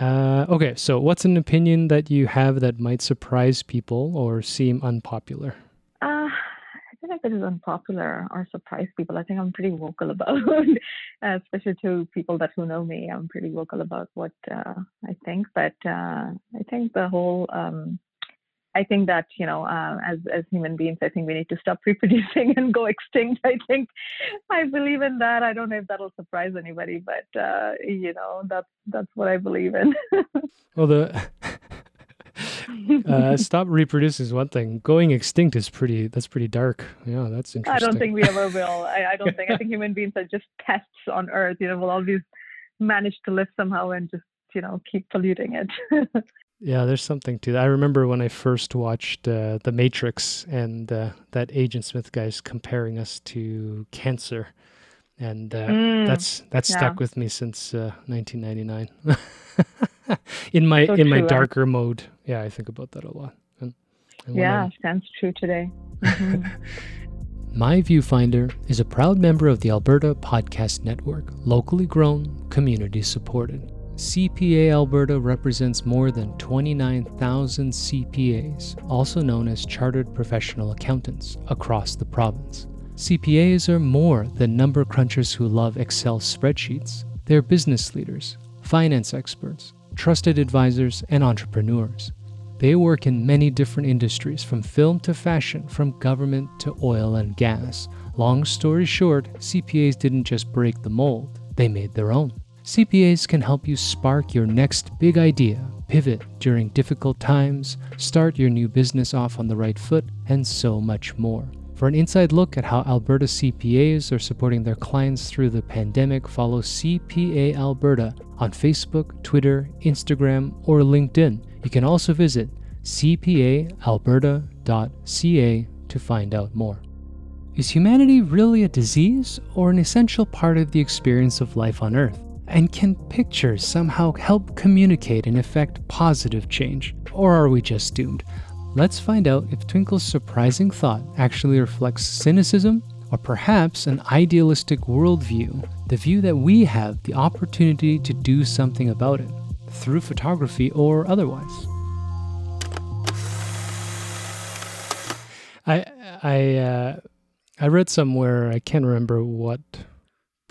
Uh, okay, so what's an opinion that you have that might surprise people or seem unpopular? Uh, I don't know if it is unpopular or surprise people. I think I'm pretty vocal about, uh, especially to people that who know me. I'm pretty vocal about what uh, I think. But uh, I think the whole um, I think that you know, uh, as as human beings, I think we need to stop reproducing and go extinct. I think I believe in that. I don't know if that'll surprise anybody, but uh, you know, that's that's what I believe in. well, the uh, stop reproducing is one thing. Going extinct is pretty. That's pretty dark. Yeah, that's interesting. I don't think we ever will. I, I don't think. I think human beings are just pests on Earth. You know, we'll always manage to live somehow and just you know keep polluting it. Yeah, there's something to that. I remember when I first watched uh, The Matrix and uh, that Agent Smith guy's comparing us to cancer. And uh, mm, that's that's yeah. stuck with me since 1999. Uh, in my so in my darker mode, yeah, I think about that a lot. And, and yeah, sounds true today. Mm-hmm. My Viewfinder is a proud member of the Alberta Podcast Network, locally grown, community supported. CPA Alberta represents more than 29,000 CPAs, also known as Chartered Professional Accountants, across the province. CPAs are more than number crunchers who love Excel spreadsheets. They're business leaders, finance experts, trusted advisors, and entrepreneurs. They work in many different industries, from film to fashion, from government to oil and gas. Long story short, CPAs didn't just break the mold, they made their own. CPAs can help you spark your next big idea, pivot during difficult times, start your new business off on the right foot, and so much more. For an inside look at how Alberta CPAs are supporting their clients through the pandemic, follow CPA Alberta on Facebook, Twitter, Instagram, or LinkedIn. You can also visit cpaalberta.ca to find out more. Is humanity really a disease or an essential part of the experience of life on Earth? And can pictures somehow help communicate and effect positive change? Or are we just doomed? Let's find out if Twinkle's surprising thought actually reflects cynicism or perhaps an idealistic worldview, the view that we have the opportunity to do something about it, through photography or otherwise. I I uh, I read somewhere I can't remember what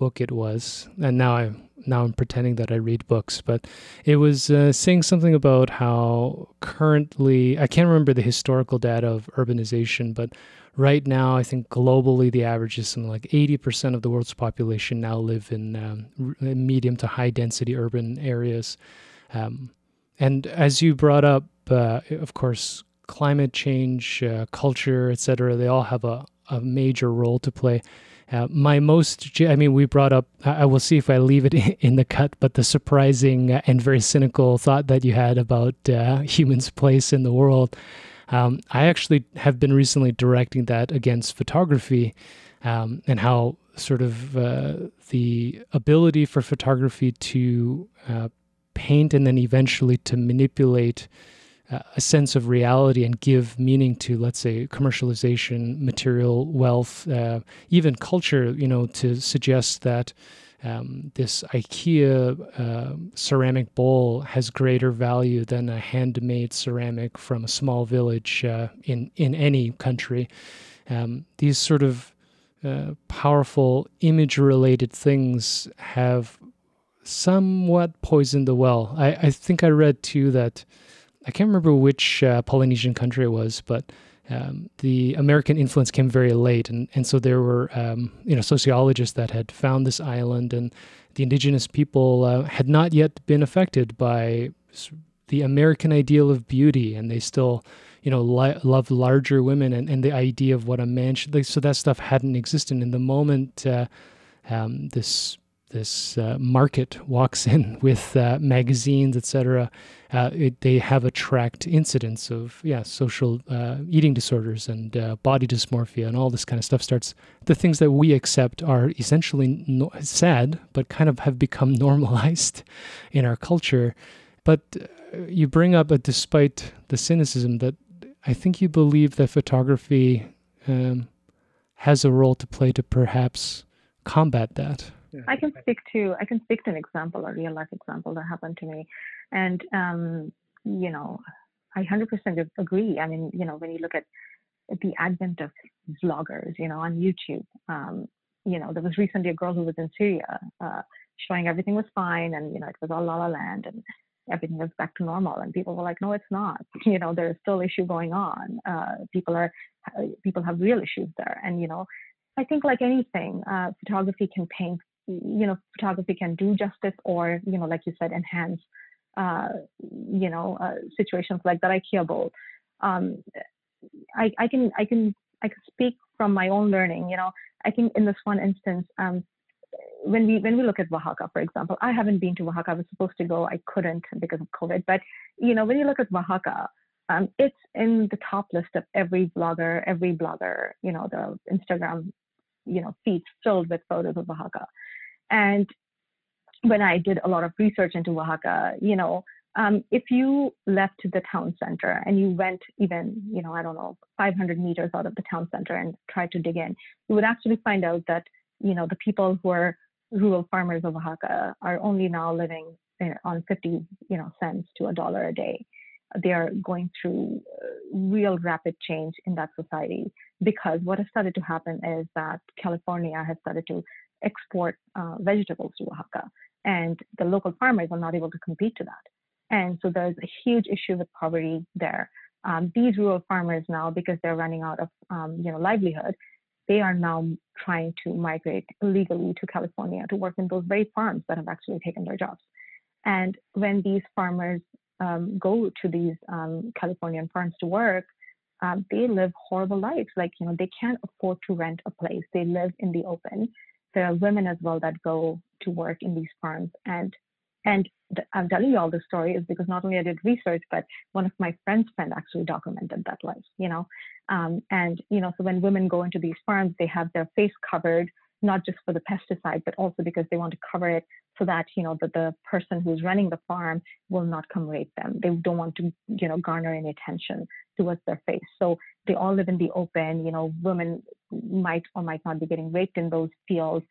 book it was, and now I now I'm pretending that I read books, but it was uh, saying something about how currently, I can't remember the historical data of urbanization, but right now, I think globally the average is something like 80% of the world's population now live in um, medium to high density urban areas. Um, and as you brought up, uh, of course, climate change, uh, culture, etc., they all have a, a major role to play. Uh, my most, I mean, we brought up, I will see if I leave it in the cut, but the surprising and very cynical thought that you had about uh, humans' place in the world. Um, I actually have been recently directing that against photography um, and how sort of uh, the ability for photography to uh, paint and then eventually to manipulate a sense of reality and give meaning to, let's say, commercialization, material wealth, uh, even culture, you know, to suggest that um, this IKEA uh, ceramic bowl has greater value than a handmade ceramic from a small village uh, in, in any country. Um, these sort of uh, powerful image related things have somewhat poisoned the well. I, I think I read too that I can't remember which uh, Polynesian country it was, but um, the American influence came very late, and, and so there were um, you know sociologists that had found this island, and the indigenous people uh, had not yet been affected by the American ideal of beauty, and they still you know li- love larger women and, and the idea of what a man should like. So that stuff hadn't existed. In the moment uh, um, this this uh, market walks in with uh, magazines, etc., uh, they have a tracked incidence of yeah social uh, eating disorders and uh, body dysmorphia and all this kind of stuff starts. The things that we accept are essentially no- sad, but kind of have become normalized in our culture. But uh, you bring up, a despite the cynicism, that I think you believe that photography um, has a role to play to perhaps combat that. Yeah, I can speak to I can speak to an example, a real life example that happened to me, and um, you know, I hundred percent agree. I mean, you know, when you look at the advent of vloggers, you know, on YouTube, um, you know, there was recently a girl who was in Syria, uh, showing everything was fine, and you know, it was all la la land, and everything was back to normal, and people were like, no, it's not. You know, there's still issue going on. Uh, people are people have real issues there, and you know, I think like anything, uh, photography can paint, you know, photography can do justice or, you know, like you said, enhance, uh, you know, uh, situations like that IKEA bowl. Um, I, I can, I can, I can speak from my own learning, you know, I think in this one instance, um, when we when we look at Oaxaca, for example, I haven't been to Oaxaca. I was supposed to go, I couldn't because of COVID. But you know, when you look at Oaxaca, um, it's in the top list of every blogger, every blogger, you know, the Instagram you know, feeds filled with photos of Oaxaca. And when I did a lot of research into Oaxaca, you know, um, if you left the town center and you went even, you know, I don't know, 500 meters out of the town center and tried to dig in, you would actually find out that, you know, the people who are rural farmers of Oaxaca are only now living eh, on 50, you know, cents to a dollar a day. They are going through uh, real rapid change in that society because what has started to happen is that California has started to export uh, vegetables to Oaxaca, and the local farmers are not able to compete to that. And so there's a huge issue with poverty there. Um, these rural farmers now, because they're running out of um, you know livelihood, they are now trying to migrate illegally to California to work in those very farms that have actually taken their jobs. And when these farmers um, go to these um, Californian farms to work, um, they live horrible lives. Like, you know, they can't afford to rent a place. They live in the open. There are women as well that go to work in these farms. And and I'm telling you all this story is because not only I did research, but one of my friends' friend actually documented that life, you know. Um, and, you know, so when women go into these farms, they have their face covered, not just for the pesticide, but also because they want to cover it so that you know that the person who's running the farm will not come rape them. They don't want to you know garner any attention towards their face. So they all live in the open you know women might or might not be getting raped in those fields.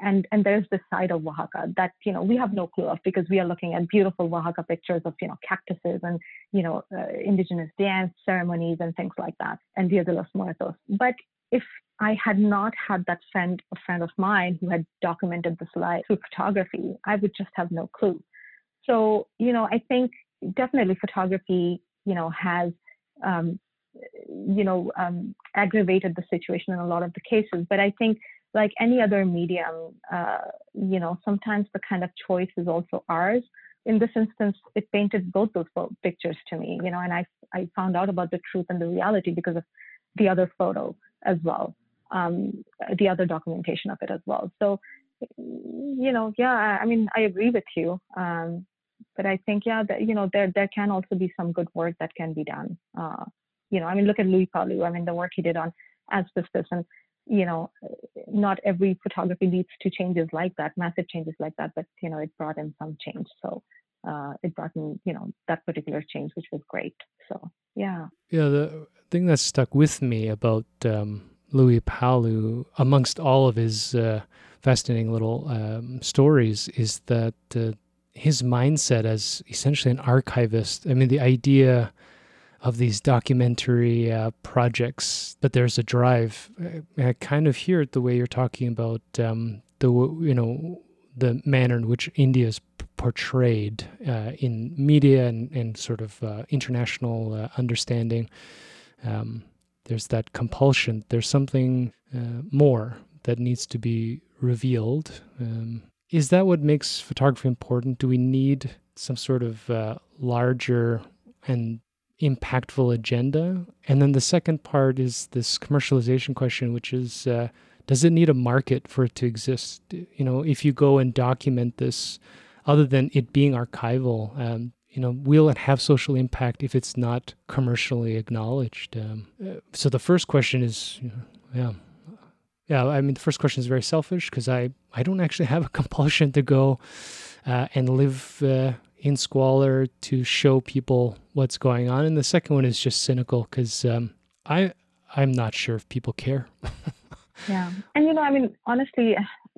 And and there's this side of Oaxaca that you know we have no clue of because we are looking at beautiful Oaxaca pictures of you know cactuses and you know uh, indigenous dance ceremonies and things like that and Dia de los Muertos. But if I had not had that friend, a friend of mine who had documented this life through photography, I would just have no clue. So, you know, I think definitely photography, you know, has, um, you know, um, aggravated the situation in a lot of the cases. But I think, like any other medium, uh, you know, sometimes the kind of choice is also ours. In this instance, it painted both those pictures to me, you know, and I I found out about the truth and the reality because of the other photo as well um, the other documentation of it as well. So, you know, yeah, I mean, I agree with you. Um, but I think, yeah, that, you know, there there can also be some good work that can be done. Uh, you know, I mean, look at Louie Palu. I mean, the work he did on asbestos, and you know, not every photography leads to changes like that, massive changes like that. But you know, it brought in some change. So uh, it brought me, you know, that particular change, which was great. So yeah. Yeah, the thing that stuck with me about um, Louie Palu, amongst all of his uh, fascinating little um, stories, is that uh, his mindset as essentially an archivist. I mean, the idea of these documentary uh, projects, but there's a drive. I, I, kind of hear it the way you're talking about um, the you know the manner in which India is portrayed uh, in media and, and sort of uh, international uh, understanding. Um, there's that compulsion. There's something uh, more that needs to be revealed. Um, is that what makes photography important? Do we need some sort of uh, larger and impactful agenda? And then the second part is this commercialization question, which is does it need a market for it to exist? You know, if you go and document this, other than it being archival, um, you know, will it have social impact if it's not commercially acknowledged? Um, uh, so the first question is, yeah, yeah. I mean, the first question is very selfish because I I don't actually have a compulsion to go uh, and live uh, in squalor to show people what's going on, and the second one is just cynical because um, I I'm not sure if people care. yeah, and you know, I mean, honestly,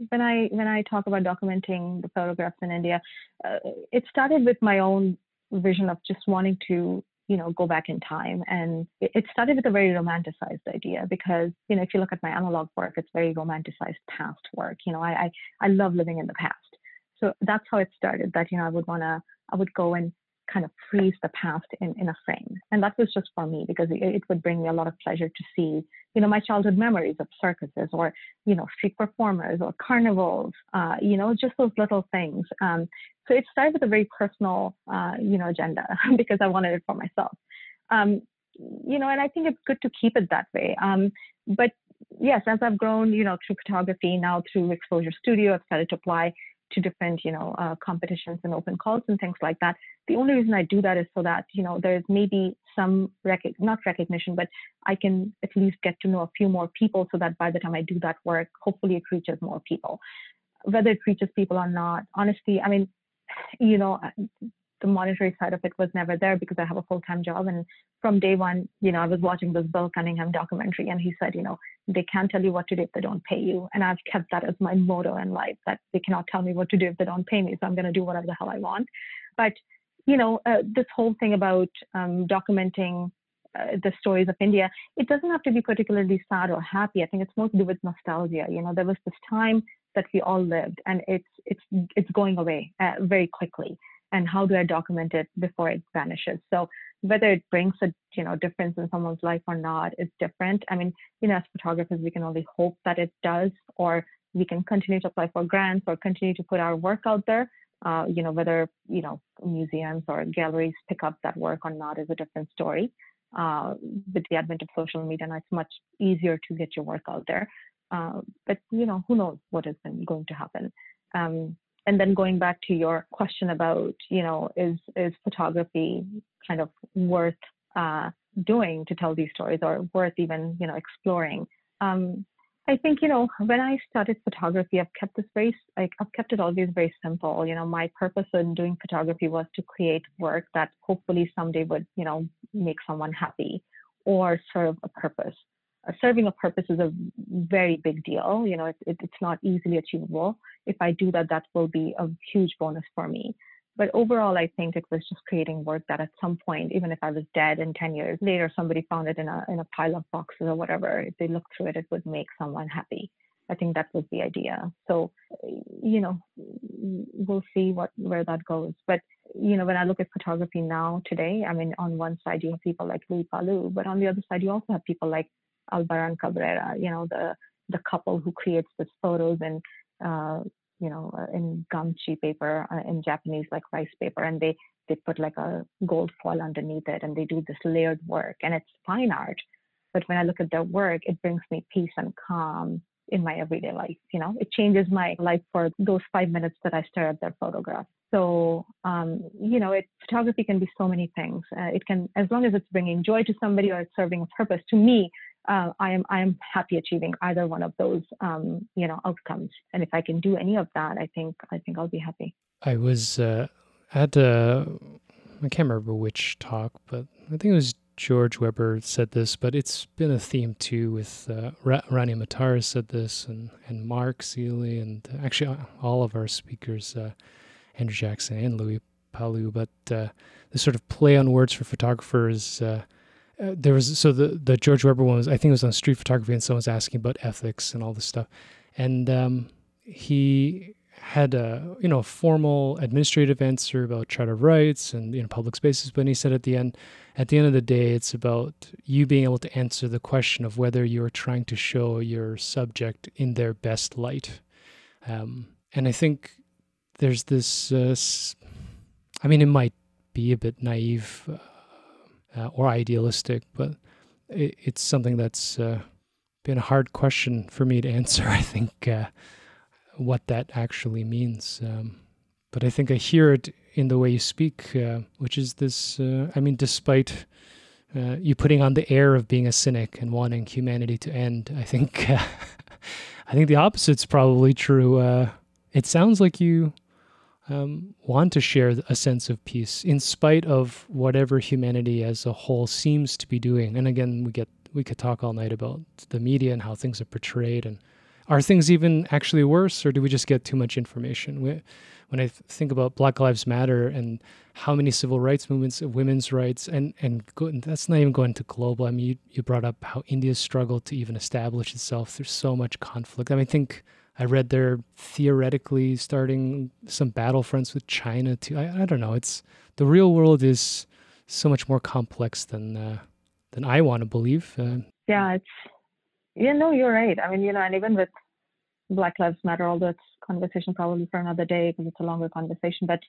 when I when I talk about documenting the photographs in India, uh, it started with my own vision of just wanting to you know go back in time. And it started with a very romanticized idea because you know if you look at my analog work it's very romanticized past work. You know i i, I love living in the past. So that's how it started that you know i would want to i would go and kind of freeze the past in, in a frame. And that was just for me because it, it, would bring me a lot of pleasure to see, you know, my childhood memories of circuses or, you know, street performers or carnivals, uh, you know, just those little things. Um, so it started with a very personal, uh, you know, agenda because I wanted it for myself. Um, you know, and I think it's good to keep it that way. Um, but yes, as I've grown, you know, through photography, now through Exposure Studio, I've started to apply to different, you know, uh, competitions and open calls and things like that. The only reason I do that is so that, you know, there's maybe some, rec- not recognition, but I can at least get to know a few more people so that by the time I do that work, hopefully it reaches more people. Whether it reaches people or not, honestly, I mean, you know, the monetary side of it was never there because I have a full time job. And from day one, you know, I was watching this Bill Cunningham documentary, and he said, you know, they can't tell you what to do if they don't pay you. And I've kept that as my motto in life that they cannot tell me what to do if they don't pay me. So I'm going to do whatever the hell I want. But, you know, uh, this whole thing about um, documenting uh, the stories of India, it doesn't have to be particularly sad or happy. I think it's more to do with nostalgia. You know, there was this time that we all lived, and it's it's it's going away uh, very quickly and how do I document it before it vanishes? So whether it brings a you know difference in someone's life or not is different. I mean, you know, as photographers, we can only hope that it does, or we can continue to apply for grants or continue to put our work out there. Uh, you know, whether you know museums or galleries pick up that work or not is a different story. Uh, with the advent of social media, now it's much easier to get your work out there. Uh, but you know, who knows what is going to happen. Um, and then going back to your question about you know is is photography kind of worth uh, doing to tell these stories or worth even you know exploring? Um, i think you know when i started photography i've kept this very like i've kept it always very simple. You know my purpose in doing photography was to create work that hopefully someday would you know make someone happy or serve a purpose Uh, serving a purpose is a very big deal. You know, it, it, it's not easily achievable. If I do that, that will be a huge bonus for me. But overall, I think it was just creating work that at some point, even if I was dead and 10 years later, somebody found it in a, in a pile of boxes or whatever, if they looked through it, it would make someone happy. I think that was the idea. So, you know, we'll see what where that goes. But you know, when I look at photography now today, I mean, on one side you have people like Louie Palu, but on the other side you also have people like Albarrán Cabrera, you know, the the couple who creates these photos in uh, you know uh, in gampi paper uh, in Japanese like rice paper, and they they put like a gold foil underneath it, and they do this layered work, and it's fine art. But when I look at their work, it brings me peace and calm in my everyday life. You know, it changes my life for those five minutes that I stare at their photograph. So, um, you know, it, photography can be so many things. Uh, it can, as long as it's bringing joy to somebody or it's serving a purpose. To me, uh, I am I am happy achieving either one of those um, you know outcomes. And if I can do any of that, I think I think I'll be happy. I was uh, at a I can't remember which talk, but I think it was George Webber said this, but it's been a theme too with uh, Rania Matar said this, and and Mark Seeley, and actually all of our speakers, uh, Andrew Jackson and Louie Palu. But uh, the sort of play on words for photographers uh, uh, there was so the the George Webber one was I think it was on street photography and someone was asking about ethics and all this stuff, and um, he had a you know formal administrative answer about charter rights and you know public spaces, but he said at the end, at the end of the day, it's about you being able to answer the question of whether you're trying to show your subject in their best light, um, and I think there's this. Uh, I mean, it might be a bit naive. Uh, or idealistic, but it, it's something that's uh, been a hard question for me to answer. I think uh, what that actually means. Um, but I think I hear it in the way you speak, uh, which is this uh, I mean, despite uh, you putting on the air of being a cynic and wanting humanity to end, I think. I think the opposite's probably true. it sounds like you um, want to share a sense of peace in spite of whatever humanity as a whole seems to be doing. And again, we get we could talk all night about the media and how things are portrayed, and are things even actually worse, or do we just get too much information? We, when I think about Black Lives Matter and how many civil rights movements, women's rights, and and go, that's not even going to global. I mean, you, you brought up how India struggled to even establish itself. through so much conflict. I mean, think I read they're theoretically starting some battlefronts with China too. I, I don't know. It's the real world is so much more complex than uh, than I want to believe. Uh, yeah, it's yeah. No, you're right. I mean, you know, and even with Black Lives Matter, although it's conversation probably for another day because it's a longer conversation. But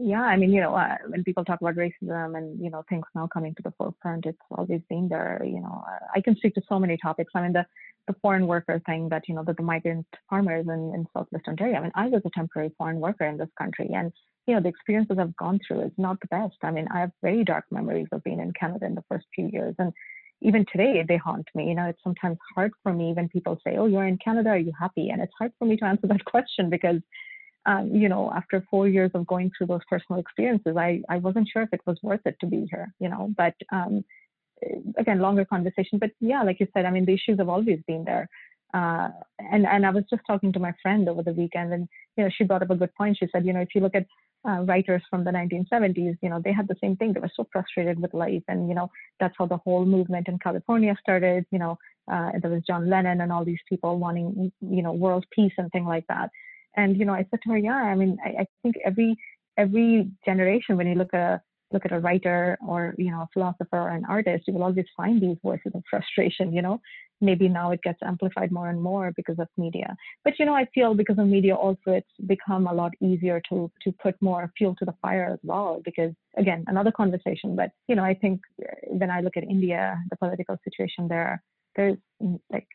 yeah, I mean, you know, uh, when people talk about racism and you know things now coming to the forefront, it's always been there. You know, uh, I can speak to so many topics. I mean, the the foreign worker thing that you know that the migrant farmers in, in southwest Ontario. I mean, I was a temporary foreign worker in this country, and you know the experiences I've gone through is not the best. I mean, I have very dark memories of being in Canada in the first few years, and even today they haunt me. You know, it's sometimes hard for me when people say, "Oh, you're in Canada, are you happy?" And it's hard for me to answer that question because, um, you know, after four years of going through those personal experiences, I I wasn't sure if it was worth it to be here. You know, but um, again, longer conversation. But yeah, like you said, I mean, the issues have always been there. Uh, and and I was just talking to my friend over the weekend, and you know, she brought up a good point. She said, you know, if you look at uh, writers from the 1970s, you know, they had the same thing. They were so frustrated with life, and you know, that's how the whole movement in California started. You know, uh, there was John Lennon and all these people wanting, you know, world peace and thing like that. And you know, I said to her, yeah, I mean, I, I think every every generation, when you look at look at a writer or you know a philosopher or an artist you will always find these voices of frustration you know? Maybe now it gets amplified more and more because of media. But you know i feel because of media also it's become a lot easier to to put more fuel to the fire as well because again another conversation. But you know i think uh, when i look at india the political situation there there's like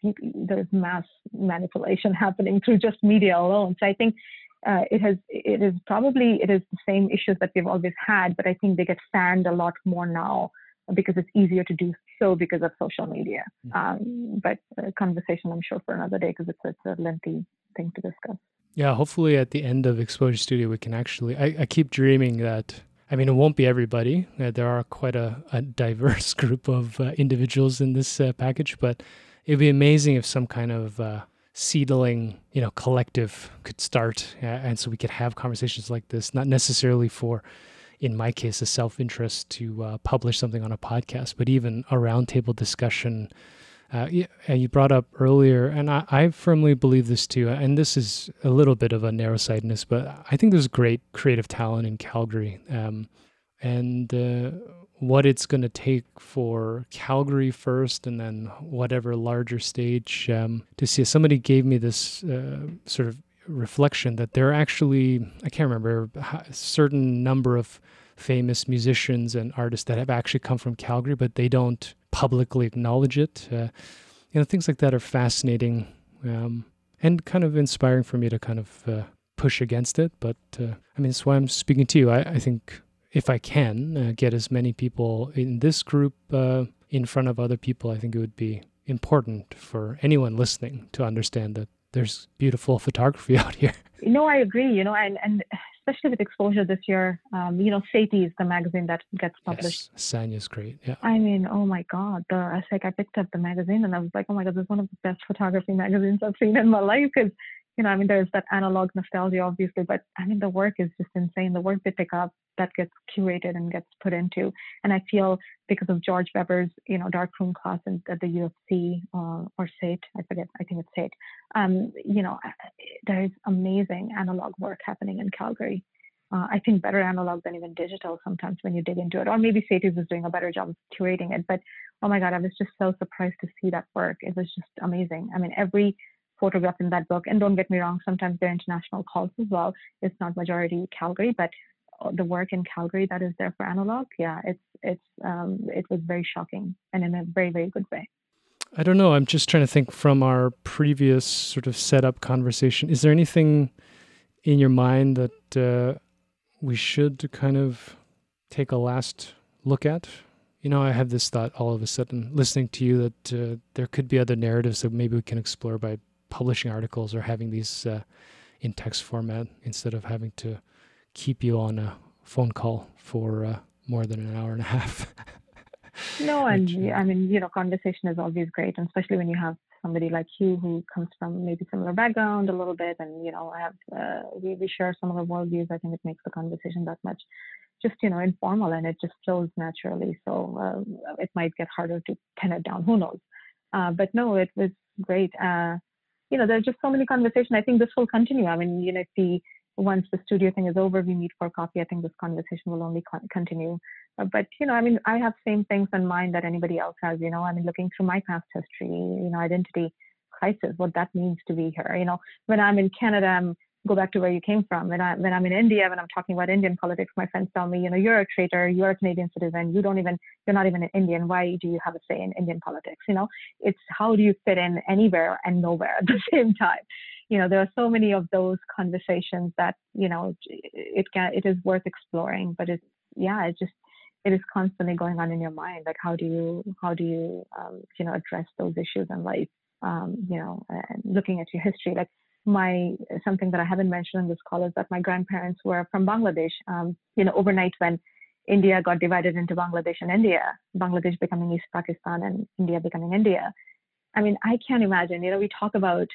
there's mass manipulation happening through just media alone so i think uh, it has it is probably it is the same issues that we've always had, but I think they get fanned a lot more now because it's easier to do so because of social media. Mm. Um, but a conversation, I'm sure, for another day because it's, it's a lengthy thing to discuss. Yeah, hopefully at the end of Exposure Studio, we can actually. I, I keep dreaming that. I mean, it won't be everybody. Uh, there are quite a, a diverse group of uh, individuals in this uh, package, but it'd be amazing if some kind of uh, seedling, you know, collective could start, uh, and so we could have conversations like this, not necessarily for, in my case, a self-interest to uh, publish something on a podcast, but even a roundtable discussion. Uh, and you brought up earlier, and I, I, firmly believe this too. And this is a little bit of a narrow-sightedness, but I think there's great creative talent in Calgary. Um, and uh, what it's going to take for Calgary first and then whatever larger stage um, to see. Somebody gave me this uh, sort of reflection that there are actually, I can't remember, a certain number of famous musicians and artists that have actually come from Calgary, but they don't publicly acknowledge it. Uh, you know, things like that are fascinating um, and kind of inspiring for me to kind of uh, push against it. But uh, I mean, that's why I'm speaking to you. I, I think if I can uh, get as many people in this group uh, in front of other people, I think it would be important for anyone listening to understand that there's beautiful photography out here. No, I agree. You know, and and especially with exposure this year, um, you know, Sati is the magazine that gets published. Yes, Sanya's great. Yeah. I mean, oh my God, the I like I picked up the magazine and I was like, oh my God, this is one of the best photography magazines I've seen in my life because you know, I mean, there's that analog nostalgia, obviously, but I mean, the work is just insane. The work they pick up that gets curated and gets put into. And I feel because of George Webber's, you know, darkroom class at the U of C uh, or SAIT, I forget, I think it's SAIT, um, you know, there is amazing analog work happening in Calgary. Uh, I think better analog than even digital sometimes when you dig into it. Or maybe SAIT is doing a better job of curating it. But oh my God, I was just so surprised to see that work. It was just amazing. I mean, every photographed in that book. And don't get me wrong, sometimes there are international calls as well. It's not majority Calgary, but uh, the work in Calgary that is there for analog, yeah, it's it's um, it was very shocking and in a very very good way. I don't know. I'm just trying to think from our previous sort of setup conversation. Is there anything in your mind that uh, we should kind of take a last look at? You know, I have this thought all of a sudden listening to you that uh, there could be other narratives that maybe we can explore by publishing articles or having these uh, in text format instead of having to keep you on a phone call for uh, more than an hour and a half. no, and Which, uh, I mean, you know, conversation is always great, and especially when you have somebody like you who comes from maybe similar background a little bit, and you know, I have uh, we we share similar worldviews. I think it makes the conversation that much just you know informal and it just flows naturally. So uh, it might get harder to pin it down. Who knows? Uh, but no, it was great. Uh, you know, there's just so many conversations. I think this will continue. I mean, you know, if the once the studio thing is over, we meet for coffee. I think this conversation will only con- continue. Uh, but you know, I mean, I have same things in mind that anybody else has. You know, I mean, looking through my past history, you know, identity crisis, what that means to be here. You know, when I'm in Canada, I'm go back to where you came from. When I when I'm in India, when I'm talking about Indian politics, my friends tell me, you know, you're a traitor, you're a Canadian citizen, you don't even you're not even an Indian. Why do you have a say in Indian politics? You know, it's how do you fit in anywhere and nowhere at the same time? You know, there are so many of those conversations that you know it can it is worth exploring, but it's yeah, it just it is constantly going on in your mind. Like how do you how do you um, you know address those issues in life? Um, you know, and looking at your history, like my something that I haven't mentioned in this call is that my grandparents were from Bangladesh. Um, you know, overnight when India got divided into Bangladesh and India, Bangladesh becoming East Pakistan and India becoming India. I mean, I can't imagine. You know, we talk about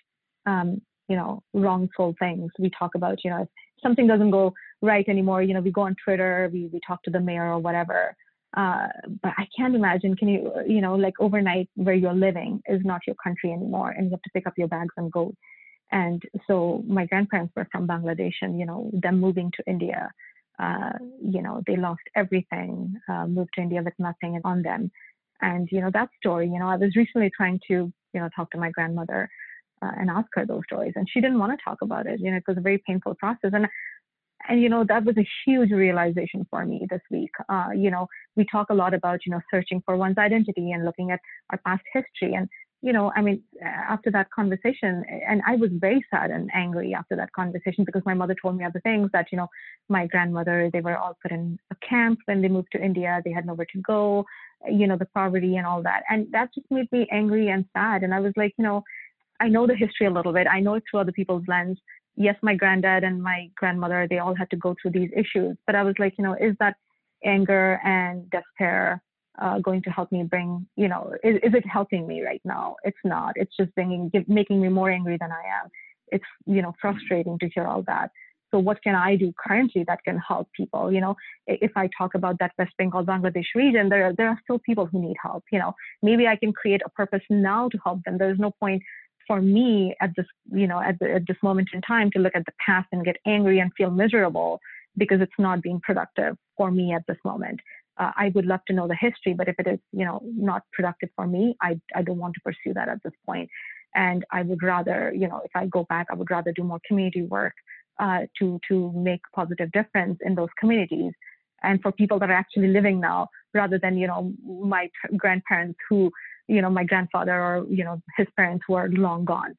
um, you know wrongful things. We talk about you know if something doesn't go right anymore. You know, we go on Twitter, we we talk to the mayor or whatever. Uh, but I can't imagine. Can you, you know, like overnight where you're living is not your country anymore, and you have to pick up your bags and go and so my grandparents were from Bangladesh, and you know, them moving to India, uh, you know, they lost everything, uh, moved to India with nothing on them. And you know, that story, you know, I was recently trying to, you know, talk to my grandmother uh, and ask her those stories, and she didn't want to talk about it. You know, it was a very painful process, and and you know that was a huge realization for me this week uh, you know we talk a lot about you know searching for one's identity and looking at our past history and you know, I mean, uh, after that conversation, and I was very sad and angry after that conversation because my mother told me other things that, you know, my grandmother, they were all put in a camp when they moved to India. They had nowhere to go, you know, the poverty and all that. And that just made me angry and sad. And I was like, you know, I know the history a little bit. I know it through other people's lens. Yes, my granddad and my grandmother, they all had to go through these issues. But I was like, you know, is that anger and despair uh, going to help me bring, you know, is, is it helping me right now? It's not. It's just bringing, making me more angry than I am. It's, you know, frustrating to hear all that. So what can I do currently that can help people? You know, if I talk about that West Bengal Bangladesh region, there there are still people who need help. You know, maybe I can create a purpose now to help them. There's no point for me at this, you know, at, the, at this moment in time to look at the past and get angry and feel miserable because it's not being productive for me at this moment uh, I would love to know the history, but if it is, you know, not productive for me, I, I don't want to pursue that at this point. And I would rather, you know, if I go back, I would rather do more community work uh, to to make positive difference in those communities and for people that are actually living now, rather than you know my grandparents who, you know, my grandfather or you know his parents were long gone.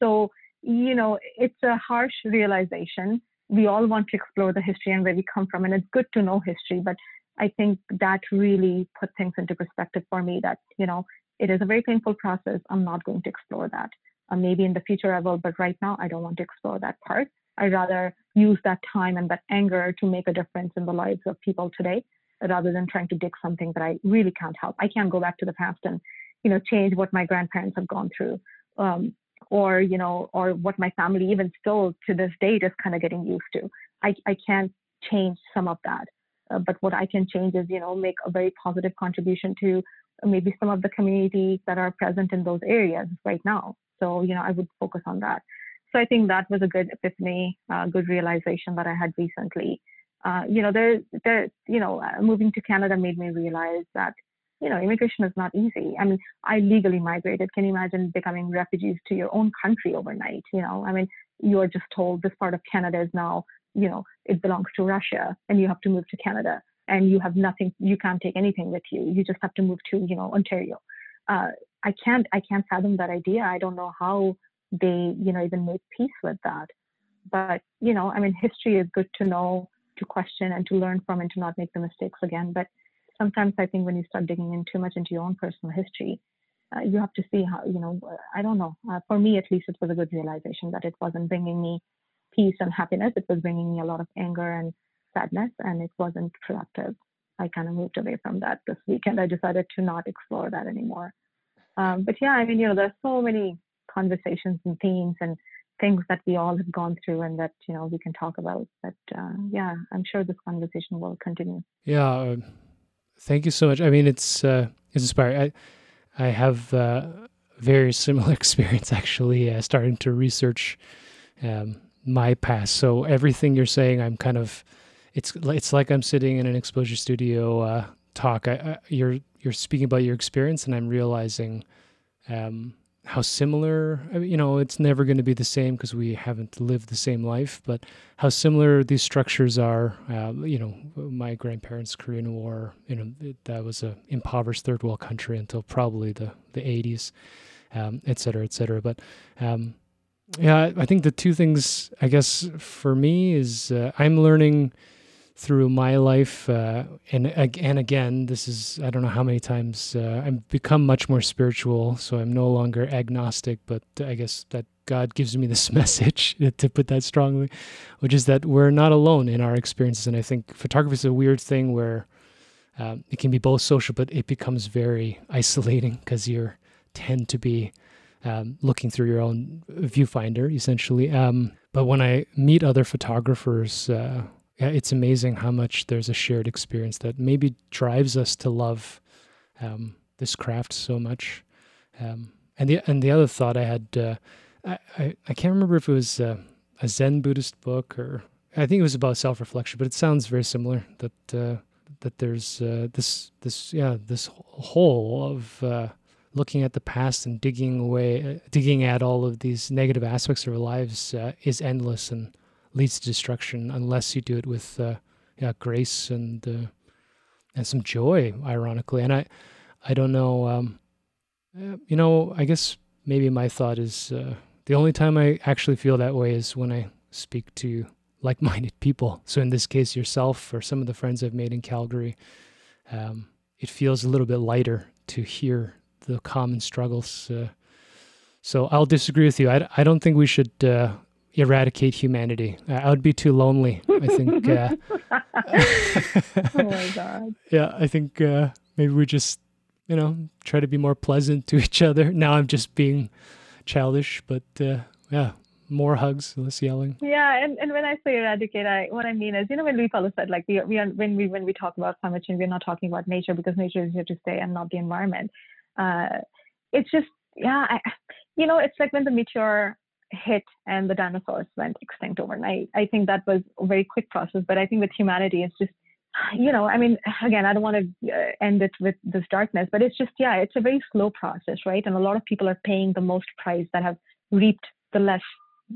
So you know, it's a harsh realization. We all want to explore the history and where we come from, and it's good to know history, but I think that really put things into perspective for me that, you know, it is a very painful process. I'm not going to explore that. Uh, maybe in the future I will, but right now I don't want to explore that part. I'd rather use that time and that anger to make a difference in the lives of people today rather than trying to dig something that I really can't help. I can't go back to the past and, you know, change what my grandparents have gone through. Um, or, you know, or what my family even still to this day is kind of getting used to. I, I can't change some of that. Uh, but what I can change is, you know, make a very positive contribution to maybe some of the communities that are present in those areas right now. So, you know, I would focus on that. So I think that was a good epiphany, uh, good realization that I had recently. Uh, you know, there, there, you know, uh, moving to Canada made me realize that, you know, immigration is not easy. I mean, I legally migrated. Can you imagine becoming refugees to your own country overnight? You know, I mean, you are just told this part of Canada is now you know, it belongs to Russia and you have to move to Canada and you have nothing, you can't take anything with you. You just have to move to, you know, Ontario. Uh, I can't, I can't fathom that idea. I don't know how they, you know, even made peace with that. But, you know, I mean, history is good to know, to question and to learn from and to not make the mistakes again. But sometimes I think when you start digging in too much into your own personal history, uh, you have to see how, you know, I don't know. Uh, for me, at least, it was a good realization that it wasn't bringing me peace and happiness. It was bringing me a lot of anger and sadness, and it wasn't productive. I kind of moved away from that this weekend. I decided to not explore that anymore. Um, but yeah, I mean, you know, there's so many conversations and themes and things that we all have gone through and that you know we can talk about. But uh, yeah, I'm sure this conversation will continue. Yeah, uh, thank you so much. I mean, it's uh, it's inspiring. I I have uh, very similar experience actually, uh, starting to research um, my past. So everything you're saying, I'm kind of it's it's like I'm sitting in an exposure studio uh, talk. I, I, you're you're speaking about your experience, and I'm realizing. Um, how similar you know it's never going to be the same because we haven't lived the same life but how similar these structures are uh, you know my grandparents korean war you know that was a impoverished third world country until probably the the 80s um, et cetera et cetera but um, yeah i think the two things i guess for me is uh, i'm learning through my life uh, and and again this is i don't know how many times uh, i've become much more spiritual so i'm no longer agnostic but i guess that god gives me this message to put that strongly which is that we're not alone in our experiences and i think photography is a weird thing where um, it can be both social but it becomes very isolating because you tend to be um, looking through your own viewfinder essentially um, but when i meet other photographers uh, it's amazing how much there's a shared experience that maybe drives us to love um, this craft so much. Um, and the and the other thought I had, uh, I, I, I can't remember if it was uh, a Zen Buddhist book or I think it was about self reflection, but it sounds very similar. That uh, that there's uh, this this yeah this hole of looking at the past and digging away, uh, digging at all of these negative aspects of our lives is endless and leads to destruction unless you do it with uh, yeah grace and uh, and some joy ironically. And i i don't know um, uh, you know i guess maybe my thought is uh, the only time i actually feel that way is when i speak to like-minded people. So in this case yourself or some of the friends i've made in calgary um, it feels a little bit lighter to hear the common struggles uh, so i'll disagree with you i, I don't think we should uh, eradicate humanity. Uh, I would be too lonely. I think. Uh, oh my god. Yeah, I think uh, maybe we just, you know, try to be more pleasant to each other. Now I'm just being childish, but uh, yeah, more hugs, less yelling. Yeah, and, and when I say eradicate, I what I mean is, you know, when we follow said like we we are, when we when we talk about climate change, we're not talking about nature because nature is here to stay and not the environment. Uh, it's just yeah, I, you know, it's like when the meteor hit and the dinosaurs went extinct overnight. I think that was a very quick process, but I think with humanity, it's just, you know, I mean, again, I don't want to uh, end it with this darkness, but it's just, yeah, it's a very slow process, right? And a lot of people are paying the most price that have reaped the less,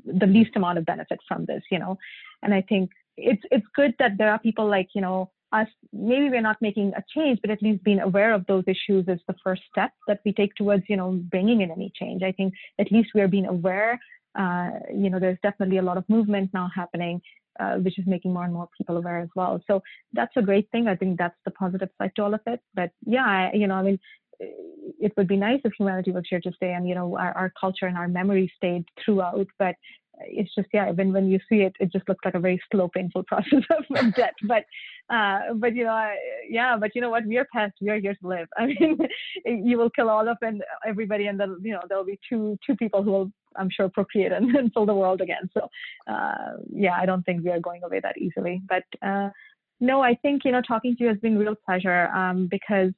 the least amount of benefit from this, you know. And I think it's it's good that there are people like, you know, us. Maybe we're not making a change, but at least being aware of those issues is the first step that we take towards, you know, bringing in any change. I think at least we are being aware uh, you know, there's definitely a lot of movement now happening, uh, which is making more and more people aware as well. So that's a great thing. I think that's the positive side to all of it. But yeah, I, you know, I mean, it would be nice if humanity was here to stay and you know our, our culture and our memory stayed throughout but it's just yeah when when you see it it just looks like a very slow painful process of death. But uh but you know yeah but you know what? We are past we are here to live. I mean you will kill all of and everybody and then you know there'll be two two people who will i'm sure procreate and, and fill the world again. So uh yeah i don't think we are going away that easily. But uh no i think you know talking to you has been real pleasure um because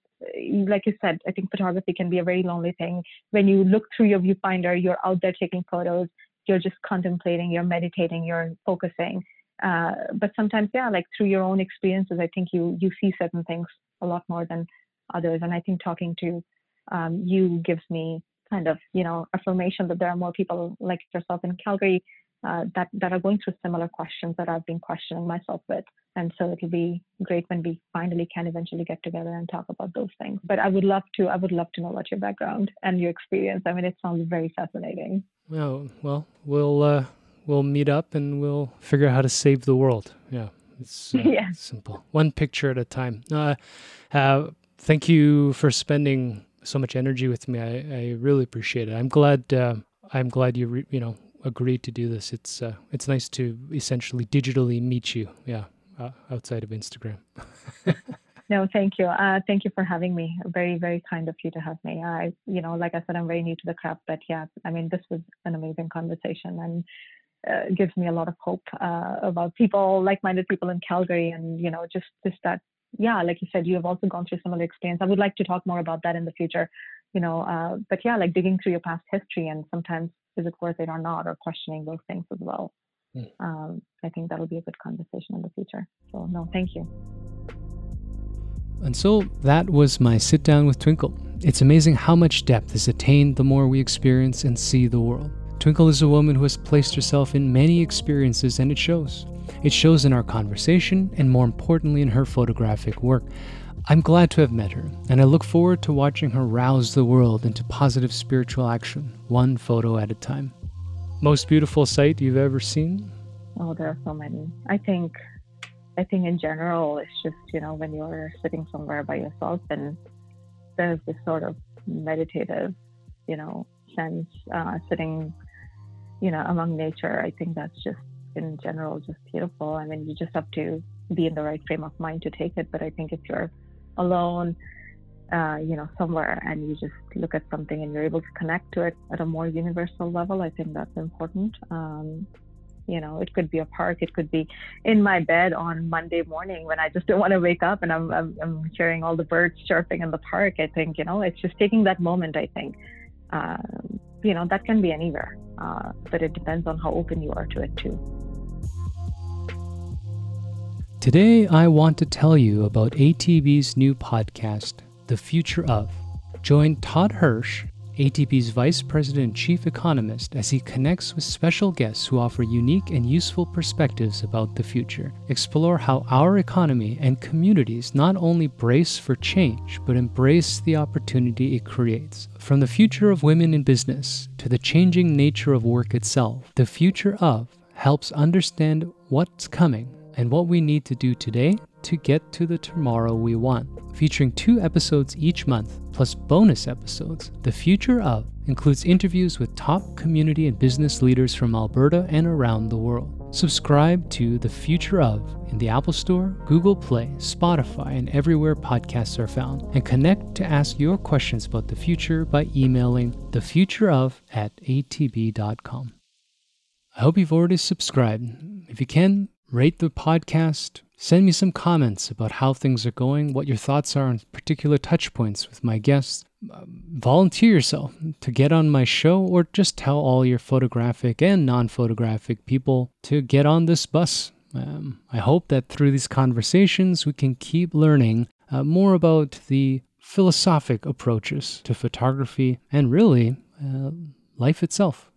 like you said, I think photography can be a very lonely thing. When you look through your viewfinder, you're out there taking photos, you're just contemplating, you're meditating, you're focusing. Uh, but sometimes, yeah, like through your own experiences, I think you you see certain things a lot more than others. And I think talking to um, you gives me kind of you know affirmation that there are more people like yourself in Calgary uh, that that are going through similar questions that I've been questioning myself with. And so it'll be great when we finally can eventually get together and talk about those things. But I would love to. I would love to know about your background and your experience. I mean, it sounds very fascinating. Well, well, we'll uh, we'll meet up and we'll figure out how to save the world. Yeah, it's uh, yeah. simple, one picture at a time. Uh, uh, thank you for spending so much energy with me. I, I really appreciate it. I'm glad. Uh, I'm glad you re- you know agreed to do this. It's uh, it's nice to essentially digitally meet you. Yeah, uh, outside of Instagram. no, thank you. Uh, thank you for having me. Very, very kind of you to have me. I, you know, like I said, I'm very new to the craft, but yeah, I mean, this was an amazing conversation and uh, gives me a lot of hope uh, about people, like-minded people in Calgary, and you know, just just that. Yeah, like you said, you have also gone through similar experience. I would like to talk more about that in the future. You know, uh, but yeah, like digging through your past history and sometimes is it worth it or not, or questioning those things as well. Mm. Um, I think that'll be a good conversation in the future. So no, thank you. And so that was my sit down with Twinkle. It's amazing how much depth is attained the more we experience and see the world. Twinkle is a woman who has placed herself in many experiences and it shows. It shows in our conversation and more importantly in her photographic work. I'm glad to have met her, and I look forward to watching her rouse the world into positive spiritual action, one photo at a time. Most beautiful sight you've ever seen? Oh, there are so many. I think I think in general, it's just, you know, when you're sitting somewhere by yourself and there's this sort of meditative, you know, sense, uh, sitting, you know, among nature. I think that's just in general just beautiful. I mean, you just have to be in the right frame of mind to take it. But I think if you're alone, uh, you know, somewhere and you just look at something and you're able to connect to it at a more universal level, I think that's important. Um, you know it could be a park it could be in my bed on monday morning when i just don't want to wake up and I'm, I'm, I'm hearing all the birds chirping in the park i think you know it's just taking that moment i think uh, you know that can be anywhere uh, but it depends on how open you are to it too today i want to tell you about atb's new podcast the future of join todd hirsch ATB's Vice President and Chief Economist, as he connects with special guests who offer unique and useful perspectives about the future. Explore how our economy and communities not only brace for change, but embrace the opportunity it creates. From the future of women in business to the changing nature of work itself, the future of helps understand what's coming and what we need to do today to get to the tomorrow we want. Featuring two episodes each month, plus bonus episodes, The Future of includes interviews with top community and business leaders from Alberta and around the world. Subscribe to The Future of in the Apple Store, Google Play, Spotify, and everywhere podcasts are found. And connect to ask your questions about the future by emailing thefutureof at atb.com. I hope you've already subscribed. If you can, rate the podcast, Send me some comments about how things are going, what your thoughts are on particular touch points with my guests. Um, volunteer yourself to get on my show or just tell all your photographic and non photographic people to get on this bus. Um, I hope that through these conversations we can keep learning uh, more about the philosophic approaches to photography and really uh, life itself.